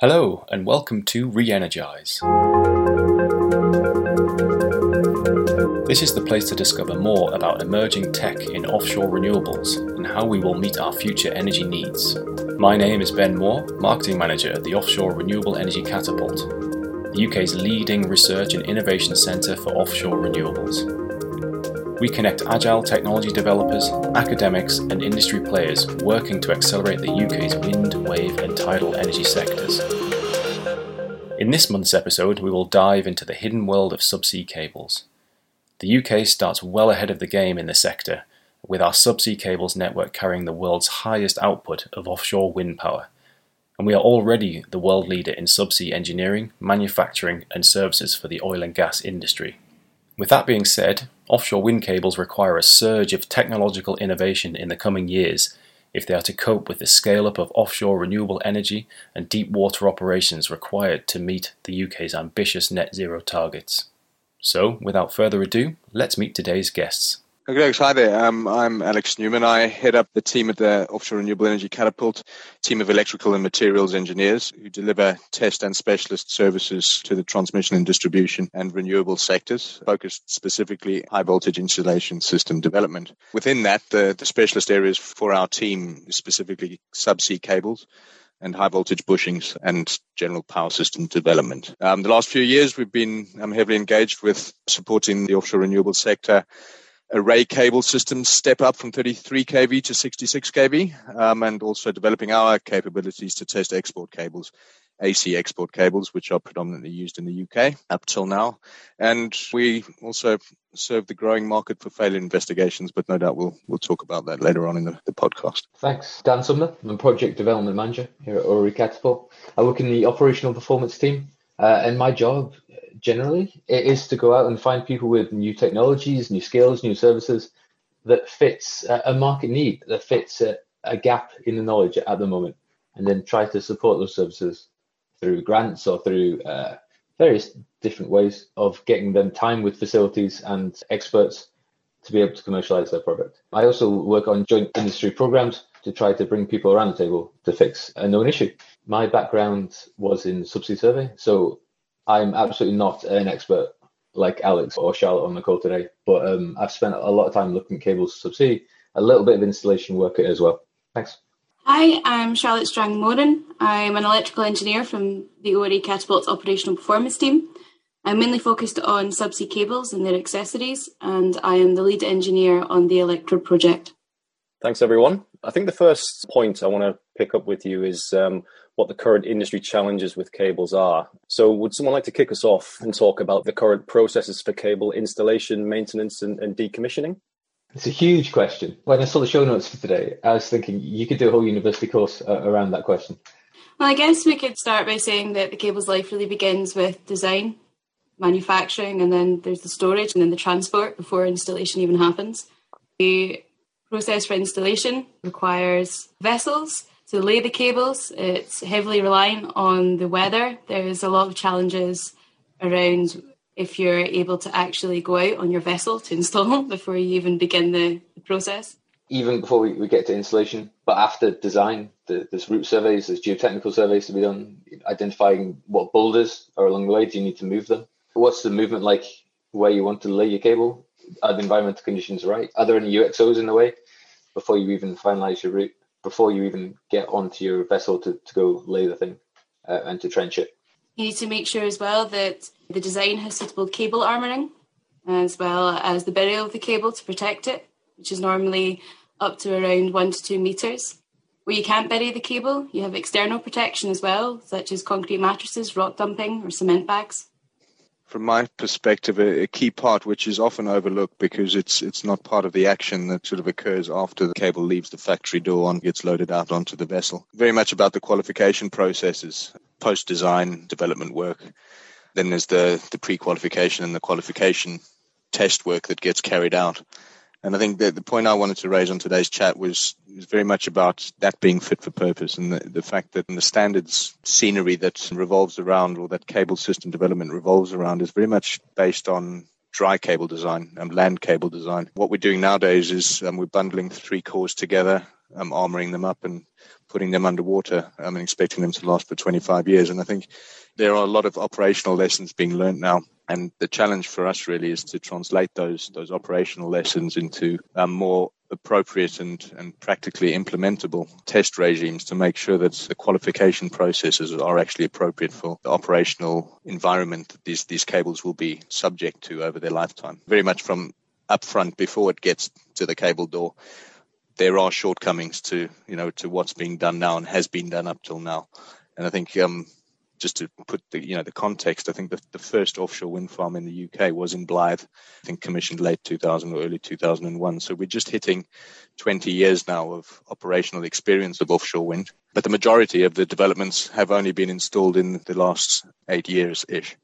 Hello, and welcome to Re-Energize. This is the place to discover more about emerging tech in offshore renewables and how we will meet our future energy needs. My name is Ben Moore, Marketing Manager at the Offshore Renewable Energy Catapult, the UK's leading research and innovation centre for offshore renewables. We connect agile technology developers, academics, and industry players working to accelerate the UK's wind, wave, and tidal energy sectors. In this month's episode, we will dive into the hidden world of subsea cables. The UK starts well ahead of the game in the sector, with our subsea cables network carrying the world's highest output of offshore wind power. And we are already the world leader in subsea engineering, manufacturing, and services for the oil and gas industry. With that being said, offshore wind cables require a surge of technological innovation in the coming years if they are to cope with the scale up of offshore renewable energy and deep water operations required to meet the UK's ambitious net zero targets. So, without further ado, let's meet today's guests. Okay, hi there. Um, I'm Alex Neumann. I head up the team at the Offshore Renewable Energy Catapult, team of electrical and materials engineers who deliver test and specialist services to the transmission and distribution and renewable sectors, focused specifically high voltage insulation system development. Within that, the, the specialist areas for our team specifically subsea cables, and high voltage bushings and general power system development. Um, the last few years, we've been um, heavily engaged with supporting the offshore renewable sector array cable systems step up from 33 kV to 66 kV, um, and also developing our capabilities to test export cables, AC export cables, which are predominantly used in the UK up till now. And we also serve the growing market for failure investigations, but no doubt we'll we'll talk about that later on in the, the podcast. Thanks, Dan Sumner. I'm a project development manager here at ORE Catapult. I work in the operational performance team, uh, and my job generally is to go out and find people with new technologies, new skills, new services that fits a market need, that fits a, a gap in the knowledge at the moment, and then try to support those services through grants or through uh, various different ways of getting them time with facilities and experts to be able to commercialize their product. I also work on joint industry programs to try to bring people around the table to fix a known issue. My background was in subsea survey, so I'm absolutely not an expert like Alex or Charlotte on the call today, but um, I've spent a lot of time looking at cables subsea, a little bit of installation work as well. Thanks. Hi, I'm Charlotte Strang Moran. I'm an electrical engineer from the ORE Catapult's operational performance team. I'm mainly focused on subsea cables and their accessories, and I am the lead engineer on the Electrode project. Thanks, everyone. I think the first point I want to pick up with you is um, what the current industry challenges with cables are. So, would someone like to kick us off and talk about the current processes for cable installation, maintenance, and, and decommissioning? It's a huge question. When I saw the show notes for today, I was thinking you could do a whole university course uh, around that question. Well, I guess we could start by saying that the cable's life really begins with design, manufacturing, and then there's the storage and then the transport before installation even happens. The process for installation requires vessels to lay the cables. It's heavily reliant on the weather. There's a lot of challenges around if you're able to actually go out on your vessel to install before you even begin the, the process. Even before we, we, get to installation, but after design, the, there's route surveys, there's geotechnical surveys to be done, identifying what boulders are along the way. Do you need to move them? What's the movement like where you want to lay your cable? Are the environmental conditions right? Are there any UXOs in the way before you even finalize your route? before you even get onto your vessel to, to go lay the thing uh, and to trench it. You need to make sure as well that the design has suitable cable armoring as well as the burial of the cable to protect it, which is normally up to around one to two meters. Where you can't bury the cable, you have external protection as well, such as concrete mattresses, rock dumping, or cement bags from my perspective, a, a, key part which is often overlooked because it's it's not part of the action that sort of occurs after the cable leaves the factory door and gets loaded out onto the vessel. Very much about the qualification processes, post design development work. Then there's the the pre qualification and the qualification test work that gets carried out. And I think that the point I wanted to raise on today's chat was, was very much about that being fit for purpose and the, the fact that the standards scenery that revolves around or that cable system development revolves around is very much based on dry cable design and land cable design. What we're doing nowadays is um, we're bundling three cores together um, armoring them up and putting them underwater um, and expecting them to last for 25 years. And I think there are a lot of operational lessons being learned now. And the challenge for us really is to translate those those operational lessons into um, more appropriate and, and practically implementable test regimes to make sure that the qualification processes are actually appropriate for the operational environment that these, these cables will be subject to over their lifetime. Very much from upfront before it gets to the cable door, there are shortcomings to you know to what's being done now and has been done up till now. And I think um, just to put the you know the context, I think the, the first offshore wind farm in the UK was in Blyth, I think commissioned late 2000 or early 2001. So we're just hitting 20 years now of operational experience of offshore wind. But the majority of the developments have only been installed in the last eight years ish.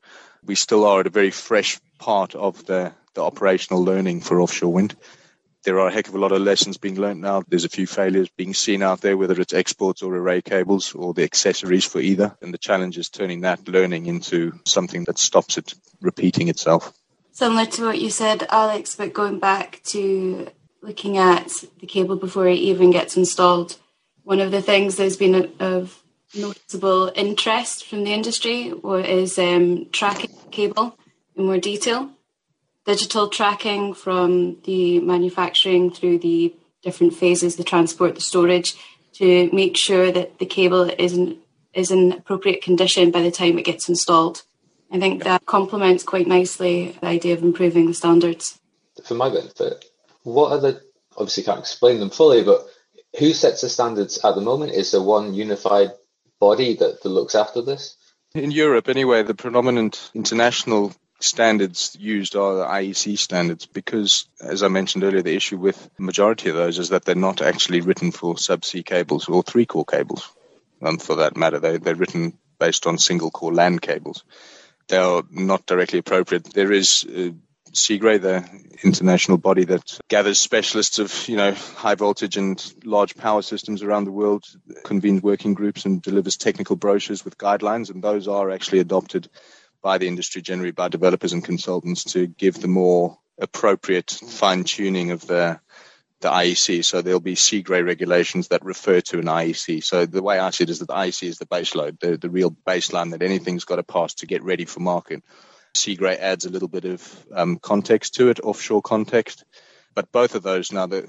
We still are at a very fresh part of the, the operational learning for offshore wind there are a heck of a lot of lessons being learned now. There's a few failures being seen out there, whether it's exports or array cables or the accessories for either. And the challenge is turning that learning into something that stops it repeating itself. Similar to what you said, Alex, but going back to looking at the cable before it even gets installed, one of the things there's been of noticeable interest from the industry is um, tracking cable in more detail digital tracking from the manufacturing through the different phases, the transport, the storage, to make sure that the cable is in, is in appropriate condition by the time it gets installed. I think that complements quite nicely the idea of improving the standards. For my benefit, what are the, obviously can't explain them fully, but who sets the standards at the moment? Is there one unified body that, that looks after this? In Europe, anyway, the predominant international standards used are the IEC standards because, as I mentioned earlier, the issue with the majority of those is that they're not actually written for subsea cables or three core cables, um, for that matter. They, they're written based on single core land cables. They are not directly appropriate. There is uh, CIGRE, the international body that gathers specialists of, you know, high voltage and large power systems around the world, convenes working groups and delivers technical brochures with guidelines, and those are actually adopted by the industry, generally by developers and consultants, to give the more appropriate fine tuning of the the IEC. So there'll be CIGRE regulations that refer to an IEC. So the way I see it is that the IEC is the baseload, the, the real baseline that anything's got to pass to get ready for market. CIGRE adds a little bit of um, context to it, offshore context. But both of those now, that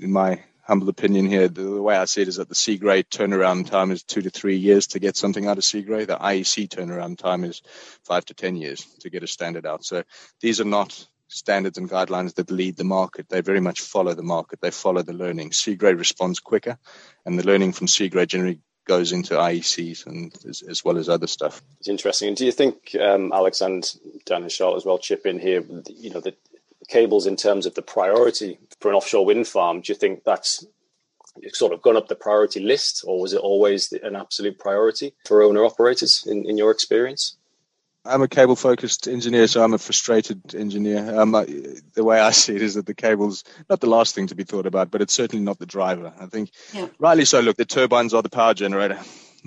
in my humble opinion here. The, the, way I see it is that the CIGRE turnaround time is two to three years to get something out of CIGRE. The IEC turnaround time is five to 10 years to get a standard out. So these are not standards and guidelines that lead the market. They very much follow the market. They follow the learning. CIGRE responds quicker, and the learning from CIGRE generally goes into IECs and as, as, well as other stuff. It's interesting. And do you think, um, Alex and Dan and Charlotte as well chip in here, you know, that cables in terms of the priority for an offshore wind farm? Do you think that's sort of gone up the priority list, or was it always an absolute priority for owner operators in, in your experience? I'm a cable focused engineer, so I'm a frustrated engineer. Um, I, the way I see it is that the cable's not the last thing to be thought about, but it's certainly not the driver. I think, yeah. rightly so, look, the turbines are the power generator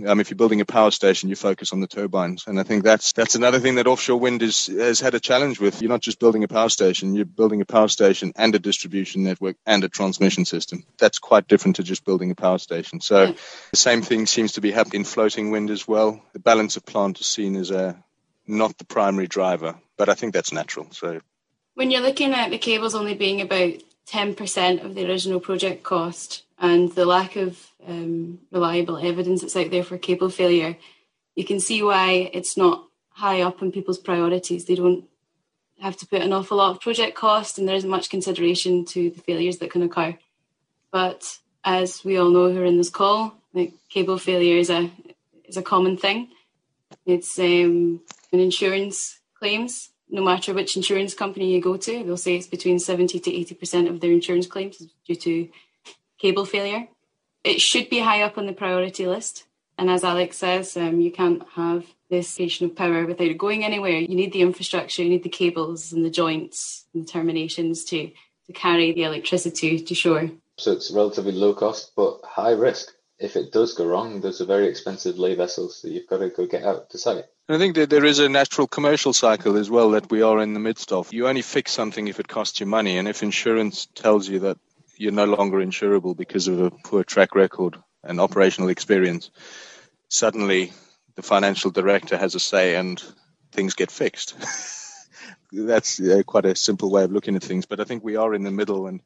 um, if you're building a power station, you focus on the turbines, and I think that's that's another thing that offshore wind is, has had a challenge with. You're not just building a power station; you're building a power station and a distribution network and a transmission system. That's quite different to just building a power station. So the same thing seems to be happening in floating wind as well. The balance of plant is seen as a not the primary driver, but I think that's natural. So when you're looking at the cables only being about 10% of the original project cost and the lack of um, reliable evidence that's out there for cable failure, you can see why it's not high up on people's priorities. They don't have to put an awful lot of project cost, and there isn't much consideration to the failures that can occur. But as we all know who are in this call, like cable failure is a is a common thing. It's um, an insurance claims. No matter which insurance company you go to, they'll say it's between seventy to eighty percent of their insurance claims due to cable failure it should be high up on the priority list. And as Alex says, um, you can't have this station of power without it going anywhere. You need the infrastructure, you need the cables and the joints and the terminations to, to carry the electricity to shore. So it's relatively low cost but high risk. If it does go wrong, there's a very expensive lay vessels that you've got to go get out to site. I think that there is a natural commercial cycle as well that we are in the midst of. You only fix something if it costs you money, and if insurance tells you that you're no longer insurable because of a poor track record and operational experience, suddenly the financial director has a say and things get fixed. That's uh, quite a simple way of looking at things, but I think we are in the middle and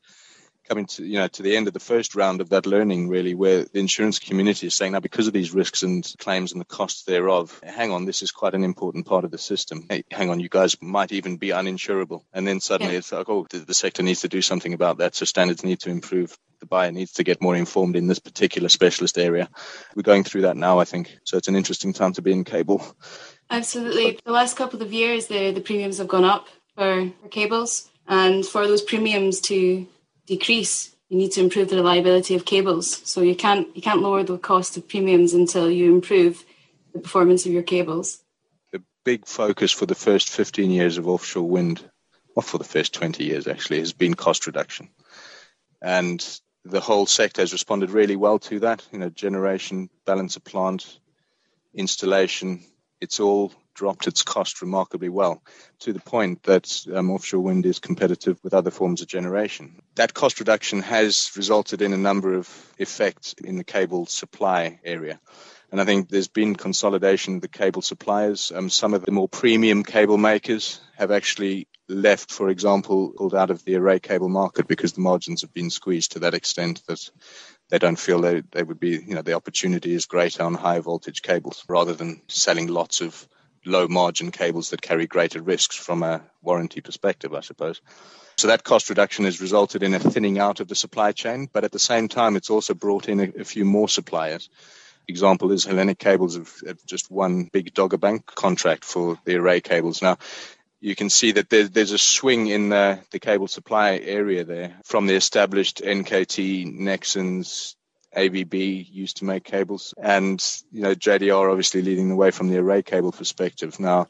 coming to you know to the end of the first round of that learning really where the insurance community is saying now because of these risks and claims and the costs thereof hang on this is quite an important part of the system hey, hang on you guys might even be uninsurable and then suddenly yeah. it's like oh the, the sector needs to do something about that so standards need to improve the buyer needs to get more informed in this particular specialist area. We're going through that now, I think. So it's an interesting time to be in cable. Absolutely. The last couple of years, the, the premiums have gone up for, for cables. And for those premiums to decrease, you need to improve the reliability of cables. So you can't you can't lower the cost of premiums until you improve the performance of your cables. The big focus for the first 15 years of offshore wind, or for the first 20 years actually, has been cost reduction. And the whole sector has responded really well to that. You know, generation, balance of plant, installation, it's all dropped its cost remarkably well to the point that um, offshore wind is competitive with other forms of generation. That cost reduction has resulted in a number of effects in the cable supply area. And I think there's been consolidation of the cable suppliers. Um, some of the more premium cable makers have actually left, for example, pulled out of the array cable market because the margins have been squeezed to that extent that they don't feel they, they would be, you know, the opportunity is greater on high voltage cables rather than selling lots of low margin cables that carry greater risks from a warranty perspective, I suppose. So that cost reduction has resulted in a thinning out of the supply chain, but at the same time, it's also brought in a, a few more suppliers example is Hellenic Cables have, have just won big Dogger Bank contract for the array cables. Now, you can see that there, there's a swing in the, the cable supply area there from the established NKT, Nexans, ABB used to make cables, and you know JDR obviously leading the way from the array cable perspective. Now,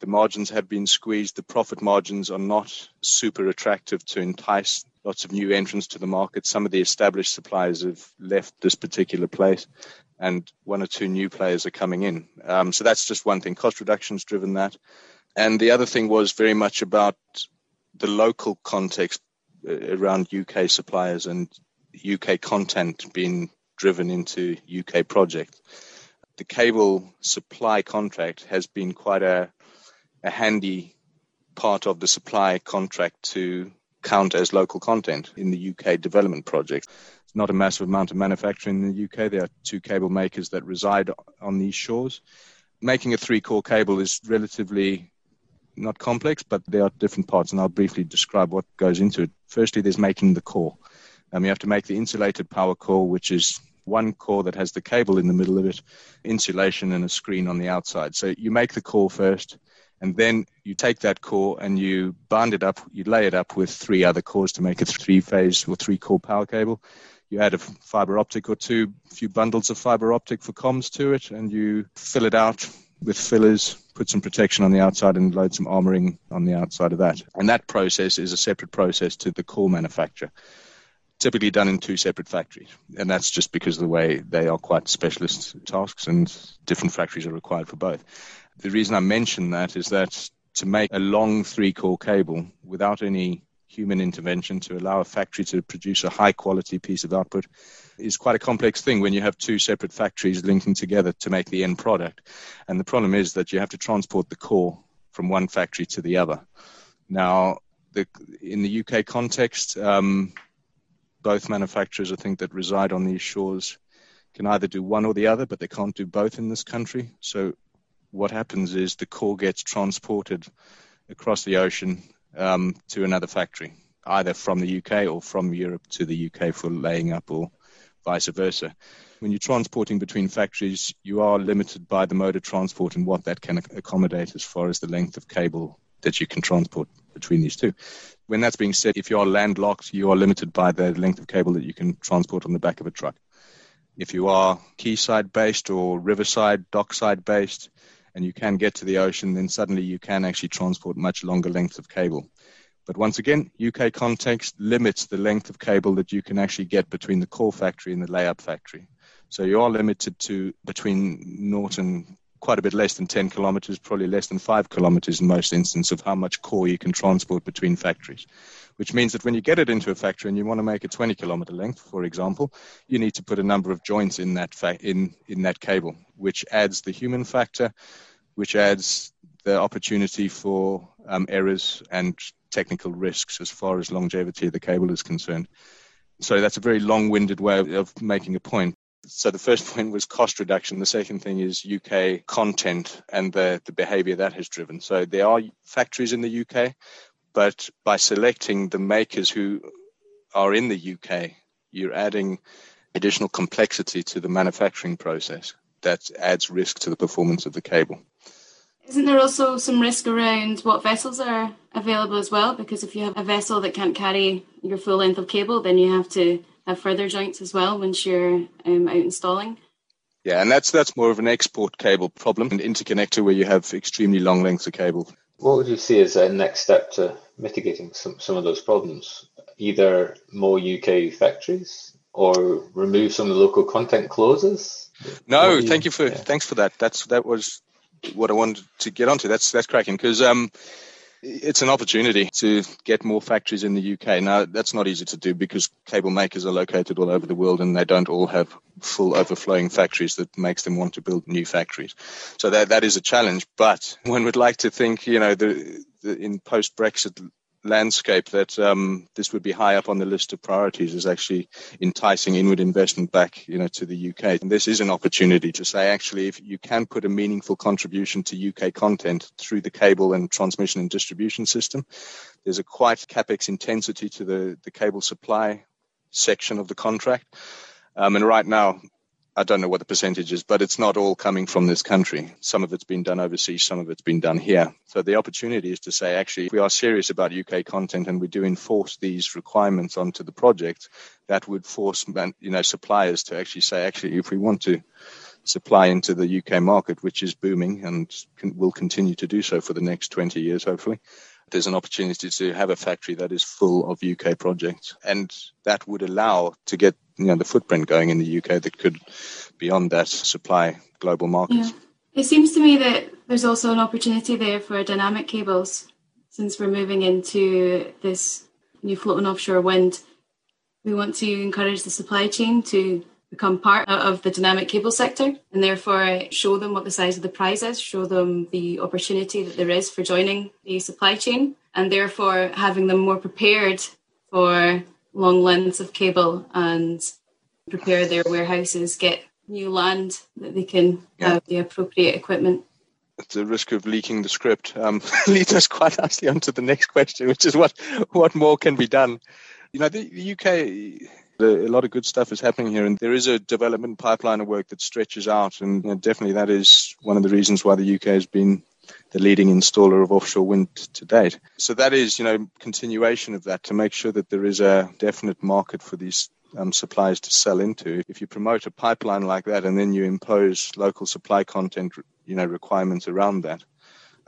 the margins have been squeezed. The profit margins are not super attractive to entice lots of new entrants to the market. Some of the established suppliers have left this particular place, and one or two new players are coming in. Um, so that's just one thing. Cost reductions driven that. And the other thing was very much about the local context uh, around UK suppliers and UK content being driven into UK projects. The cable supply contract has been quite a, a handy part of the supply contract to count as local content in the UK development projects It's not a massive amount of manufacturing in the UK. There are two cable makers that reside on these shores. Making a three core cable is relatively not complex, but there are different parts, and I'll briefly describe what goes into it. Firstly, there's making the core. Um, you have to make the insulated power core, which is one core that has the cable in the middle of it, insulation, and a screen on the outside. So you make the core first, and then you take that core and you bind it up, you lay it up with three other cores to make a three phase or three core power cable you add a fiber optic or two, a few bundles of fiber optic for comms to it, and you fill it out with fillers, put some protection on the outside, and load some armoring on the outside of that. And that process is a separate process to the core manufacture. Typically done in two separate factories, and that's just because of the way they are quite specialist tasks, and different factories are required for both. The reason I mention that is that to make a long three core cable without any human intervention to allow a factory to produce a high quality piece of output is quite a complex thing when you have two separate factories linking together to make the end product. And the problem is that you have to transport the core from one factory to the other. Now, the, in the UK context, um, both manufacturers, I think, that reside on these shores can either do one or the other, but they can't do both in this country. So, what happens is the core gets transported across the ocean um, to another factory, either from the UK or from Europe to the UK for laying up or vice versa. When you're transporting between factories, you are limited by the mode of transport and what that can accommodate as far as the length of cable that you can transport between these two. When that's being said, if you are landlocked, you are limited by the length of cable that you can transport on the back of a truck. If you are quayside based or riverside, dockside based, and you can get to the ocean, then suddenly you can actually transport much longer lengths of cable. But once again, UK context limits the length of cable that you can actually get between the core factory and the layup factory. So you are limited to between and quite a bit less than 10 kilometers, probably less than 5 kilometers in most instances of how much core you can transport between factories. Which means that when you get it into a factory and you want to make a 20 kilometer length, for example, you need to put a number of joints in that fa- in in that cable, which adds the human factor, which adds the opportunity for um, errors and technical risks as far as longevity of the cable is concerned. So that's a very long-winded way of making a point. So the first point was cost reduction. The second thing is UK content and the, the behavior that has driven. So there are factories in the UK, but by selecting the makers who are in the UK, you're adding additional complexity to the manufacturing process that adds risk to the performance of the cable. Isn't there also some risk around what vessels are available as well? Because if you have a vessel that can't carry your full length of cable, then you have to have further joints as well once you're um, out installing. Yeah, and that's that's more of an export cable problem, an interconnector where you have extremely long lengths of cable. What would you see as a next step to mitigating some, some of those problems? Either more UK factories or remove some of the local content clauses? No, you, thank you for yeah. thanks for that. That's that was what I wanted to get onto. That's that's cracking because um, it's an opportunity to get more factories in the UK. Now that's not easy to do because cable makers are located all over the world and they don't all have full overflowing factories that makes them want to build new factories. So that that is a challenge. But one would like to think, you know, the, the in post Brexit landscape that um, this would be high up on the list of priorities is actually enticing inward investment back you know to the UK and this is an opportunity to say actually if you can put a meaningful contribution to UK content through the cable and transmission and distribution system there's a quite capex intensity to the the cable supply section of the contract. Um, and right now I don't know what the percentage is, but it's not all coming from this country. Some of it's been done overseas, some of it's been done here. So the opportunity is to say, actually, if we are serious about UK content and we do enforce these requirements onto the project, that would force you know suppliers to actually say, actually, if we want to supply into the UK market, which is booming and can, will continue to do so for the next 20 years, hopefully, there's an opportunity to have a factory that is full of UK projects, and that would allow to get you know the footprint going in the UK that could beyond that supply global markets. Yeah. It seems to me that there's also an opportunity there for dynamic cables since we're moving into this new floating offshore wind. We want to encourage the supply chain to become part of the dynamic cable sector and therefore show them what the size of the prize is, show them the opportunity that there is for joining the supply chain, and therefore having them more prepared for long lengths of cable and prepare their warehouses, get new land that they can yeah. have the appropriate equipment. At the risk of leaking the script, um, leads us quite nicely on to the next question, which is what what more can be done. You know, the, the UK a lot of good stuff is happening here, and there is a development pipeline of work that stretches out, and you know, definitely that is one of the reasons why the UK has been the leading installer of offshore wind to date. So that is, you know, continuation of that to make sure that there is a definite market for these um, suppliers to sell into. If you promote a pipeline like that and then you impose local supply content, you know, requirements around that,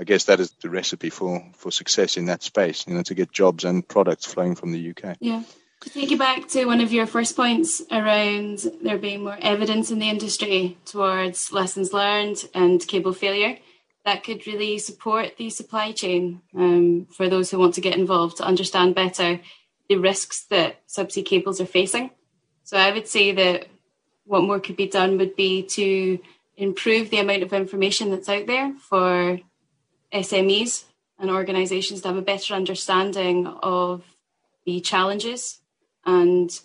I guess that is the recipe for for success in that space. You know, to get jobs and products flowing from the UK. Yeah. To take you back to one of your first points around there being more evidence in the industry towards lessons learned and cable failure, that could really support the supply chain um, for those who want to get involved to understand better the risks that subsea cables are facing. So I would say that what more could be done would be to improve the amount of information that's out there for SMEs and organisations to have a better understanding of the challenges and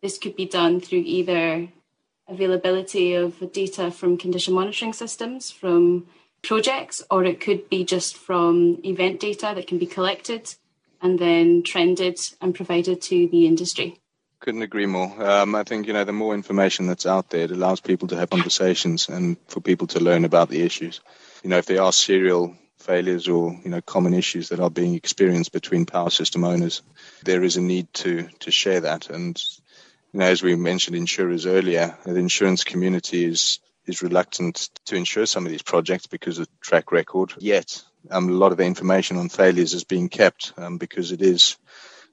this could be done through either availability of data from condition monitoring systems from projects, or it could be just from event data that can be collected and then trended and provided to the industry. Couldn't agree more. Um, I think you know the more information that's out there, it allows people to have conversations and for people to learn about the issues. You know, if there are serial failures or you know common issues that are being experienced between power system owners, there is a need to to share that. And you know, as we mentioned insurers earlier, the insurance community is is reluctant to insure some of these projects because of track record. Yet, um, a lot of the information on failures is being kept um, because it is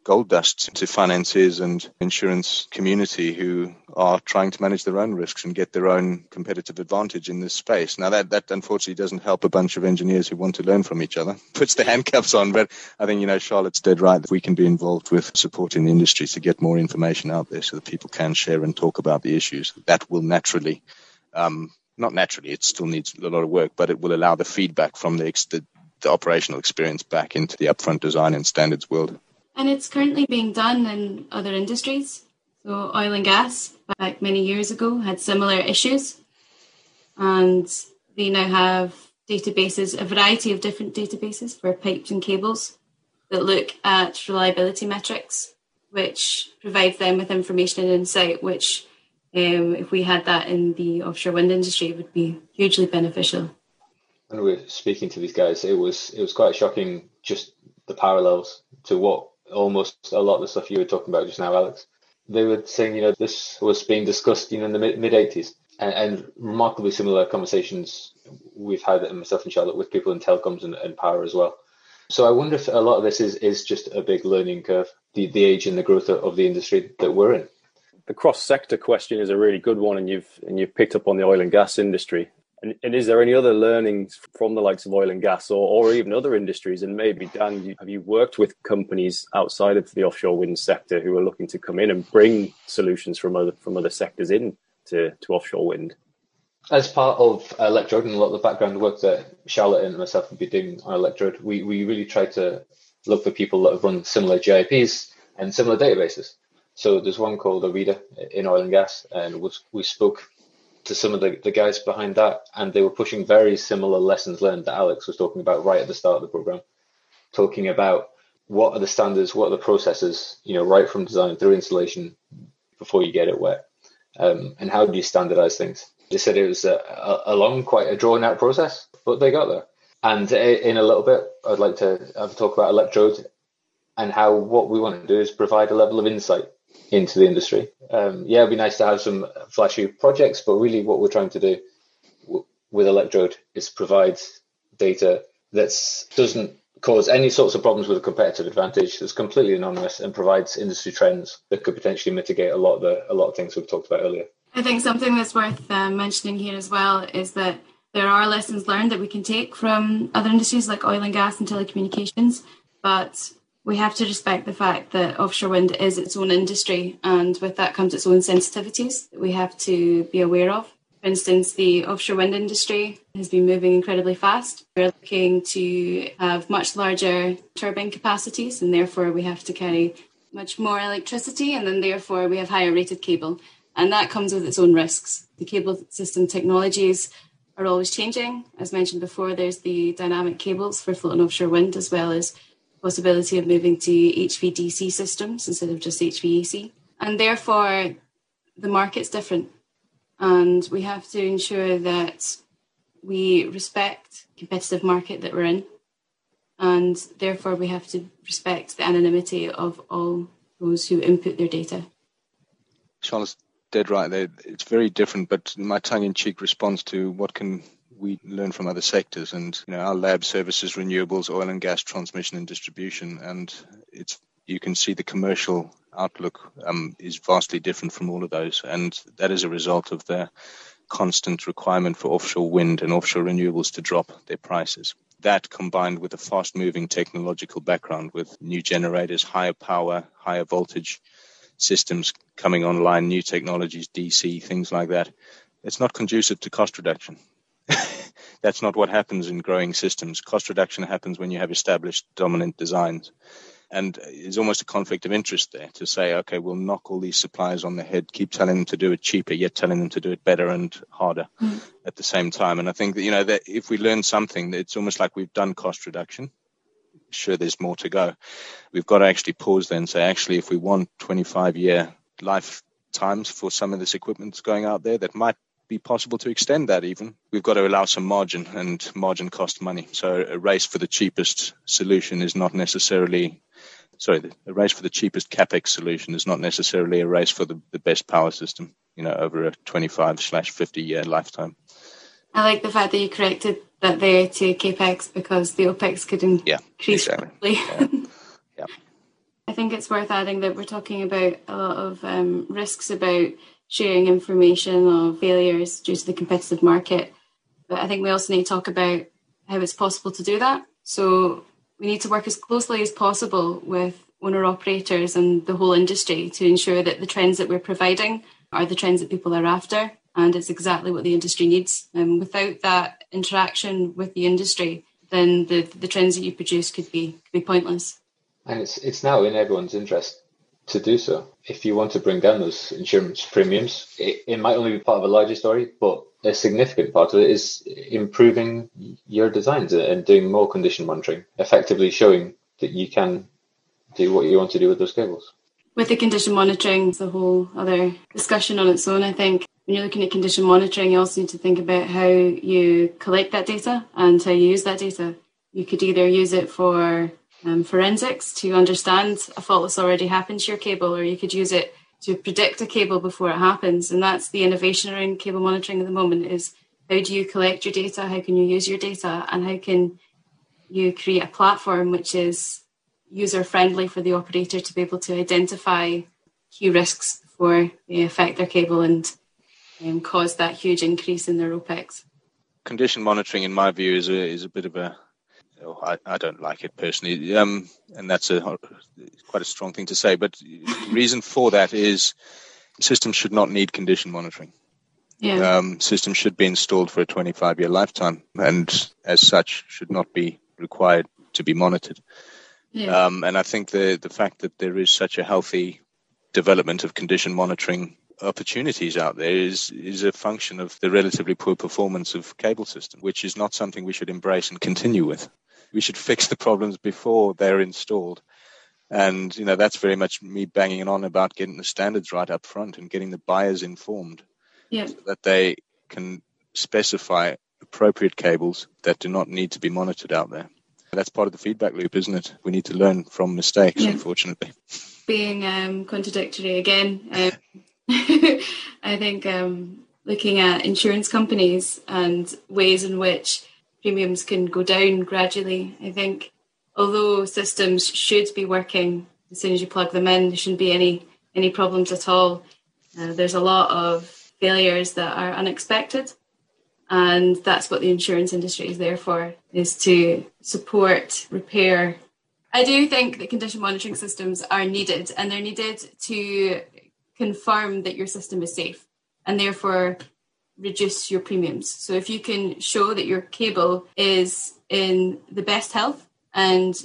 gold dust to financiers and insurance community who are trying to manage their own risks and get their own competitive advantage in this space. Now that that unfortunately doesn't help a bunch of engineers who want to learn from each other. Puts the handcuffs on, but I think you know Charlotte's dead right. that We can be involved with supporting the industry to get more information out there so that people can share and talk about the issues. That will naturally um, not naturally, it still needs a lot of work, but it will allow the feedback from the, the, the operational experience back into the upfront design and standards world. And it's currently being done in other industries. So, oil and gas, back many years ago, had similar issues. And they now have databases, a variety of different databases for pipes and cables that look at reliability metrics, which provide them with information and insight, which, um, if we had that in the offshore wind industry, it would be hugely beneficial. When we were speaking to these guys, it was it was quite shocking just the parallels to what almost a lot of the stuff you were talking about just now, Alex. They were saying, you know, this was being discussed, you know, in the mid 80s, and, and, remarkably similar conversations we've had, myself and Charlotte, with people in telecoms and, and, power as well. So I wonder if a lot of this is, is just a big learning curve, the, the age and the growth of the industry that we're in. The cross sector question is a really good one, and you've and you've picked up on the oil and gas industry. And, and, is there any other learnings from the likes of oil and gas or, or even other industries? And maybe, Dan, you, have you worked with companies outside of the offshore wind sector who are looking to come in and bring solutions from other, from other sectors in to, to offshore wind? As part of Electrode and a lot of the background work that Charlotte and myself have been doing on Electrode, we, we really try to look for people that have run similar JIPs and similar databases. So there's one called OREDA in oil and gas, and we spoke to some of the, the guys behind that, and they were pushing very similar lessons learned that Alex was talking about right at the start of the program, talking about what are the standards, what are the processes, you know, right from design through installation before you get it wet, um, and how do you standardize things? They said it was a, a long, quite a drawn out process, but they got there. And in a little bit, I'd like to have a talk about electrode and how what we want to do is provide a level of insight into the industry. Um, yeah, it'd be nice to have some flashy projects, but really what we're trying to do w- with Electrode is provide data that doesn't cause any sorts of problems with a competitive advantage. That's completely anonymous and provides industry trends that could potentially mitigate a lot of the a lot of things we've talked about earlier. I think something that's worth uh, mentioning here as well is that there are lessons learned that we can take from other industries like oil and gas and telecommunications, but we have to respect the fact that offshore wind is its own industry, and with that comes its own sensitivities that we have to be aware of. For instance, the offshore wind industry has been moving incredibly fast. We're looking to have much larger turbine capacities, and therefore we have to carry much more electricity, and then therefore we have higher rated cable. And that comes with its own risks. The cable system technologies are always changing. As mentioned before, there's the dynamic cables for floating offshore wind, as well as possibility of moving to HVDC systems instead of just HVAC. And therefore, the market's different. And we have to ensure that we respect competitive market that we're in. And therefore, we have to respect the anonymity of all those who input their data. Charlotte's dead right there. It's very different, but my tongue in cheek response to what can we learn from other sectors. And you know, our lab services renewables, oil and gas transmission and distribution, and it's you can see the commercial outlook um, is vastly different from all of those, and that is a result of the constant requirement for offshore wind and offshore renewables to drop their prices. That combined with a fast moving technological background with new generators, higher power, higher voltage systems coming online, new technologies, DC, things like that, it's not conducive to cost reduction. That's not what happens in growing systems. Cost reduction happens when you have established dominant designs. And it's almost a conflict of interest there to say, okay, we'll knock all these suppliers on the head, keep telling them to do it cheaper, yet telling them to do it better and harder mm. at the same time. And I think that, you know, that if we learn something, it's almost like we've done cost reduction. Sure, there's more to go. We've got to actually pause there and say, actually, if we want 25 year lifetimes for some of this equipment that's going out there that might be possible to extend that even. We've got to allow some margin, and margin costs money. So a race for the cheapest solution is not necessarily, sorry, a race for the cheapest capex solution is not necessarily a race for the, the best power system. You know, over a 25 slash 50 year lifetime. I like the fact that you corrected that there to capex because the opex could increase yeah, exactly. yeah. yeah. I think it's worth adding that we're talking about a lot of um, risks about sharing information of failures due to the competitive market. But I think we also need to talk about how it's possible to do that. So we need to work as closely as possible with owner operators and the whole industry to ensure that the trends that we're providing are the trends that people are after and it's exactly what the industry needs. And without that interaction with the industry, then the, the trends that you produce could be could be pointless. And it's it's now in everyone's interest to do so. If you want to bring down those insurance premiums, it, it might only be part of a larger story, but a significant part of it is improving your designs and doing more condition monitoring, effectively showing that you can do what you want to do with those cables. With the condition monitoring, it's a whole other discussion on its own, I think. When you're looking at condition monitoring, you also need to think about how you collect that data and how you use that data. You could either use it for um, forensics to understand a fault that's already happened to your cable, or you could use it to predict a cable before it happens. And that's the innovation around cable monitoring at the moment is how do you collect your data? How can you use your data? And how can you create a platform which is user friendly for the operator to be able to identify key risks before they affect their cable and um, cause that huge increase in their OPEX? Condition monitoring, in my view, is a, is a bit of a Oh, I, I, don't like it personally, um, and that's a quite a strong thing to say. But the reason for that is systems should not need condition monitoring. Yeah. Um, systems should be installed for a 25 year lifetime, and as such, should not be required to be monitored. Yeah. Um, and I think the the fact that there is such a healthy development of condition monitoring opportunities out there is is a function of the relatively poor performance of cable system, which is not something we should embrace and continue with we should fix the problems before they're installed. And you know that's very much me banging on about getting the standards right up front and getting the buyers informed, yeah. so that they can specify appropriate cables that do not need to be monitored out there. That's part of the feedback loop, isn't it? We need to learn from mistakes, yeah. unfortunately. Being um, contradictory again, um, I think um, looking at insurance companies and ways in which premiums can go down gradually. I think although systems should be working as soon as you plug them in, there shouldn't be any any problems at all. Uh, there's a lot of failures that are unexpected, and that's what the insurance industry is there for: is to support repair. I do think that condition monitoring systems are needed, and they're needed to confirm that your system is safe, and therefore reduce your premiums. So if you can show that your cable is in the best health and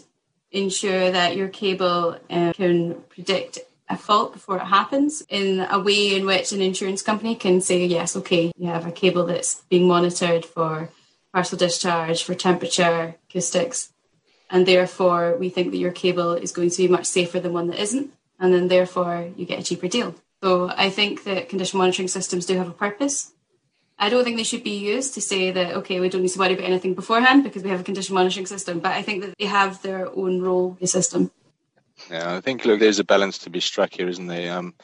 ensure that your cable uh, can predict a fault before it happens in a way in which an insurance company can say, yes, okay, you have a cable that's being monitored for partial discharge, for temperature, acoustics, and therefore we think that your cable is going to be much safer than one that isn't, and then therefore you get a cheaper deal. So I think that condition monitoring systems do have a purpose I don't think they should be used to say that, okay, we don't need to worry about anything beforehand because we have a condition monitoring system. But I think that they have their own role in the system. Yeah, I think, look, there's a balance to be struck here, isn't there? Um,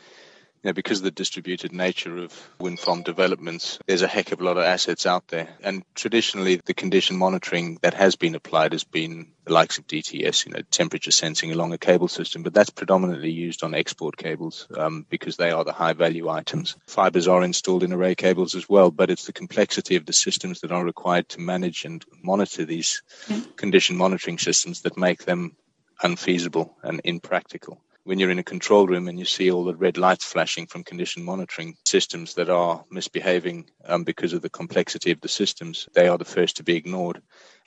you know, because of the distributed nature of wind farm developments, there's a heck of a lot of assets out there. And traditionally, the condition monitoring that has been applied has been the likes of DTS, you know, temperature sensing along a cable system, but that's predominantly used on export cables um, because they are the high value items. Fibers are installed in array cables as well, but it's the complexity of the systems that are required to manage and monitor these condition monitoring systems that make them unfeasible and impractical when you're in a control room and you see all the red lights flashing from condition monitoring systems that are misbehaving um, because of the complexity of the systems, they are the first to be ignored.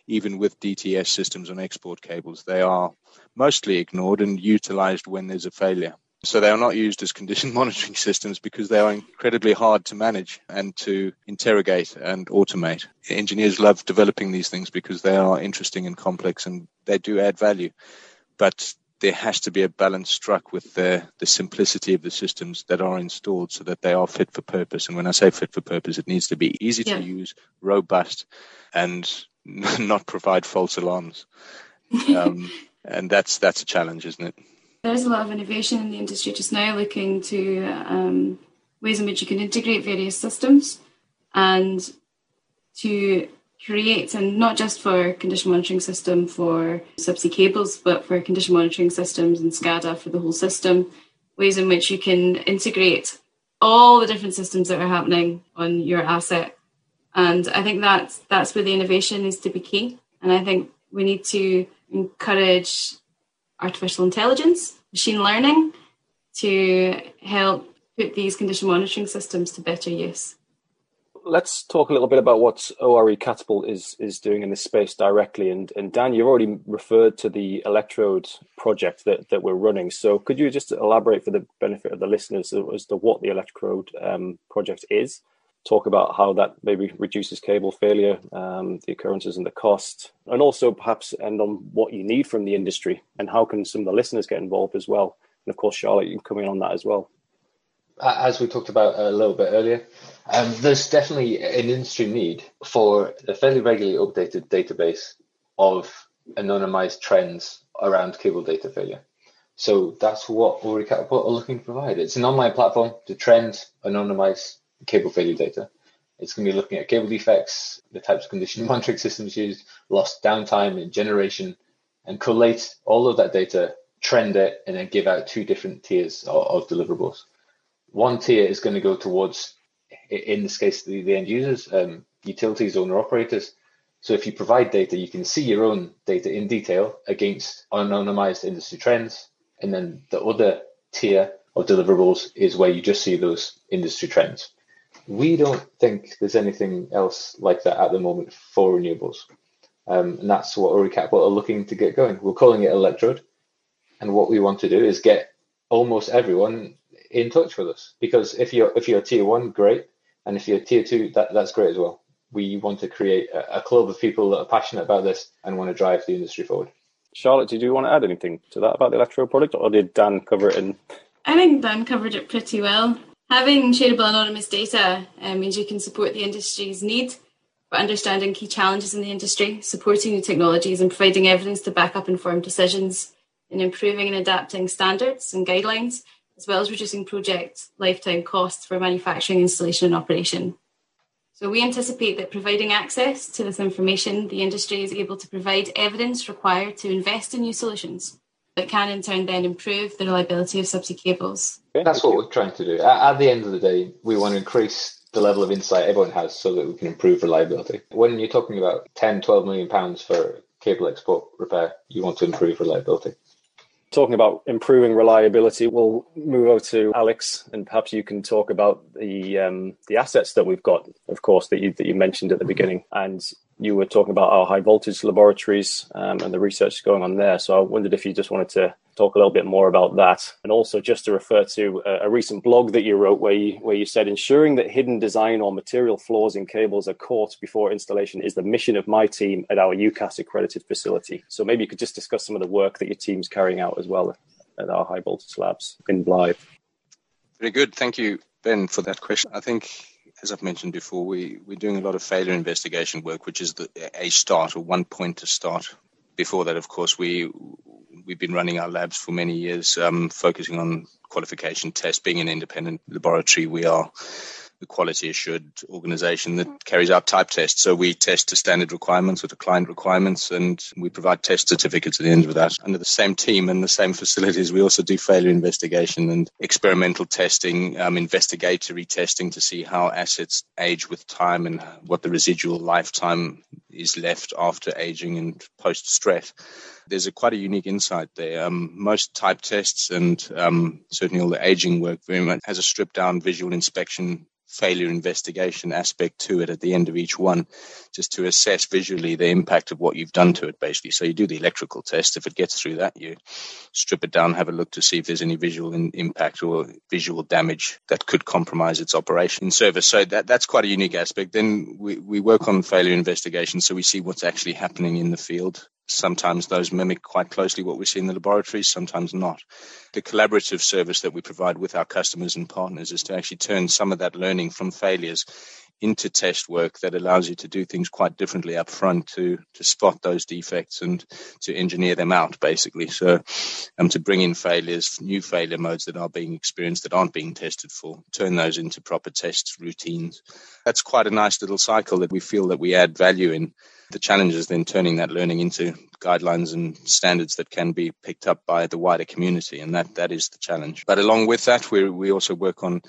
Even with DTS systems on export cables, they are mostly ignored and utilized when there's a failure. So they are not used as condition monitoring systems because they are incredibly hard to manage and to interrogate and automate. Engineers love developing these things because they are interesting and complex and they do add value. But there has to be a balance struck with the, the simplicity of the systems that are installed so that they are fit for purpose. And when I say fit for purpose, it needs to be easy yeah. to use, robust, and not provide false alarms. Um, and that's that's a challenge, isn't it? There's a lot of innovation in the industry just now, looking to um, ways in which you can integrate various systems and to create, and not just for condition monitoring system for subsea cables, but for condition monitoring systems and SCADA for the whole system, ways in which you can integrate all the different systems that are happening on your asset. And I think that's that's where the innovation needs to be key. And I think we need to encourage artificial intelligence, machine learning to help put these condition monitoring systems to better use let's talk a little bit about what ORE Catapult is is doing in this space directly. And and Dan, you've already referred to the electrode project that, that we're running. So could you just elaborate for the benefit of the listeners as to what the electrode um, project is? Talk about how that maybe reduces cable failure, um, the occurrences and the cost, and also perhaps end on what you need from the industry and how can some of the listeners get involved as well. And of course, Charlotte, you can come in on that as well as we talked about a little bit earlier, um, there's definitely an industry need for a fairly regularly updated database of anonymized trends around cable data failure. So that's what ORE Catapult are looking to provide. It's an online platform to trend, anonymize cable failure data. It's going to be looking at cable defects, the types of condition monitoring systems used, lost downtime and generation, and collate all of that data, trend it, and then give out two different tiers of, of deliverables one tier is going to go towards, in this case, the, the end users, um, utilities, owner operators. So if you provide data, you can see your own data in detail against anonymized industry trends. And then the other tier of deliverables is where you just see those industry trends. We don't think there's anything else like that at the moment for renewables. Um, and that's what ORE Catapult are looking to get going. We're calling it Electrode. And what we want to do is get almost everyone in touch with us because if you're if you're tier one, great, and if you're tier two, that that's great as well. We want to create a, a club of people that are passionate about this and want to drive the industry forward. Charlotte, did you want to add anything to that about the Electro product, or did Dan cover it in? I think Dan covered it pretty well. Having shareable anonymous data uh, means you can support the industry's need for understanding key challenges in the industry, supporting new technologies, and providing evidence to back up informed decisions in improving and adapting standards and guidelines as well as reducing project lifetime costs for manufacturing, installation, and operation. So we anticipate that providing access to this information, the industry is able to provide evidence required to invest in new solutions that can in turn then improve the reliability of subsea cables. That's what we're trying to do. At the end of the day, we want to increase the level of insight everyone has so that we can improve reliability. When you're talking about 10, 12 million pounds for cable export repair, you want to improve reliability talking about improving reliability, we'll move over to Alex, and perhaps you can talk about the um, the assets that we've got, of course, that you that you mentioned at the beginning, and you were talking about our high voltage laboratories um, and the research going on there. So I wondered if you just wanted to talk a little bit more about that, and also just to refer to a, a, recent blog that you wrote where you where you said ensuring that hidden design or material flaws in cables are caught before installation is the mission of my team at our UKAS accredited facility. So maybe you could just discuss some of the work that your team's carrying out as well at our high voltage labs in Blyth. Very good, thank you, Ben, for that question. I think as I've mentioned before, we, we're doing a lot of failure investigation work, which is the, a start or one point to start. Before that, of course, we we've been running our labs for many years, um, focusing on qualification tests. Being an independent laboratory, we are the quality assured organization that carries out type tests. So we test to standard requirements or to client requirements, and we provide test certificates at the end of that. Under the same team and the same facilities, we also do failure investigation and experimental testing, um, investigatory testing to see how assets age with time and what the residual lifetime is left after aging and post stress there's a quite a unique insight there. Um, most type tests and um, certainly all the aging work very much has a stripped down visual inspection failure investigation aspect to it at the end of each one, just to assess visually the impact of what you've done to it, basically. So you do the electrical test. If it gets through that, you strip it down, have a look to see if there's any visual in, impact or visual damage that could compromise its operation in service. So that, that's quite a unique aspect. Then we, we work on failure investigation, so we see what's actually happening in the field Sometimes those mimic quite closely what we see in the laboratories, sometimes not. The collaborative service that we provide with our customers and partners is to actually turn some of that learning from failures into test work that allows you to do things quite differently up front to to spot those defects and to engineer them out basically. So um, to bring in failures new failure modes that are being experienced that aren't being tested for turn those into proper test routines. That's quite a nice little cycle that we feel that we add value in. The challenge is then turning that learning into guidelines and standards that can be picked up by the wider community and that that is the challenge. But along with that we we also work on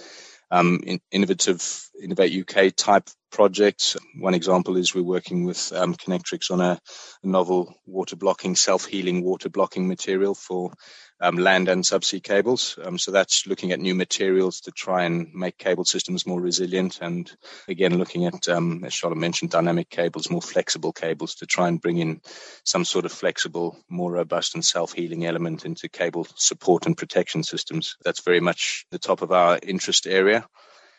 um, in, innovative Innovate UK type projects. One example is we're working with um, Connectrix on a, a, novel water blocking, self healing water blocking material for um, land and subsea cables. Um, so that's looking at new materials to try and make cable systems more resilient. And again, looking at, um, as Charlotte mentioned, dynamic cables, more flexible cables to try and bring in some sort of flexible, more robust and self healing element into cable support and protection systems. That's very much the top of our interest area.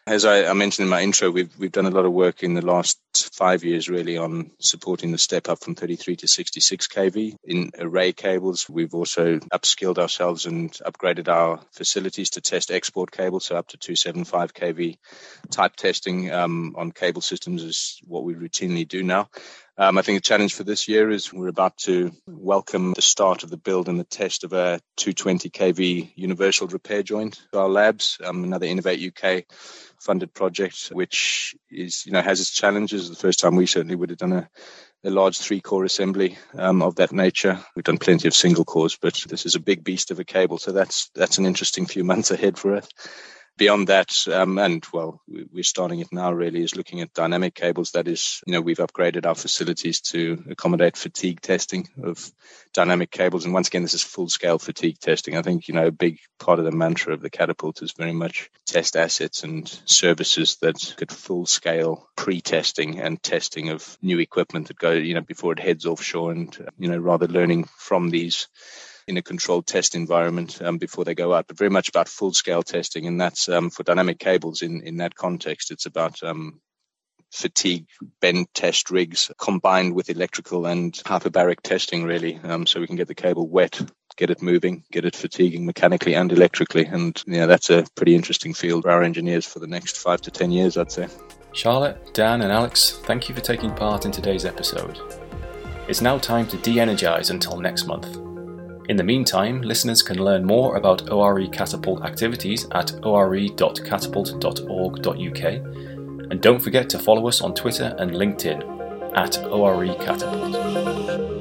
As I, I, mentioned in my intro, we've we've done a lot of work in the last five years, really, on supporting the step up from 33 to 66 kV in array cables. We've also upskilled ourselves and upgraded our facilities to test export cables, so up to 275 kV type testing um, on cable systems is what we routinely do now. Um, I think the challenge for this year is we're about to welcome the start of the build and the test of a 220 kV universal repair joint to our labs. Um, another Innovate UK funded project, which is you know has its challenges. The first time we certainly would have done a, a large three core assembly um, of that nature. We've done plenty of single cores, but this is a big beast of a cable, so that's that's an interesting few months ahead for us beyond that, um, and well, we're starting it now. Really, is looking at dynamic cables. That is, you know, we've upgraded our facilities to accommodate fatigue testing of dynamic cables. And once again, this is full-scale fatigue testing. I think you know a big part of the mantra of the catapult is very much test assets and services that could full-scale pre-testing and testing of new equipment that go, you know, before it heads offshore, and you know, rather learning from these in a controlled test environment um, before they go out, but very much about full scale testing. And that's um, for dynamic cables in, in that context. It's about um, fatigue bend test rigs combined with electrical and hyperbaric testing, really. Um, so we can get the cable wet, get it moving, get it fatiguing mechanically and electrically. And yeah, that's a pretty interesting field for our engineers for the next five to 10 years, I'd say. Charlotte, Dan, and Alex, thank you for taking part in today's episode. It's now time to de energize until next month. In the meantime, listeners can learn more about ORE Catapult activities at ore.catapult.org.uk and don't forget to follow us on Twitter and LinkedIn at ORE Catapult.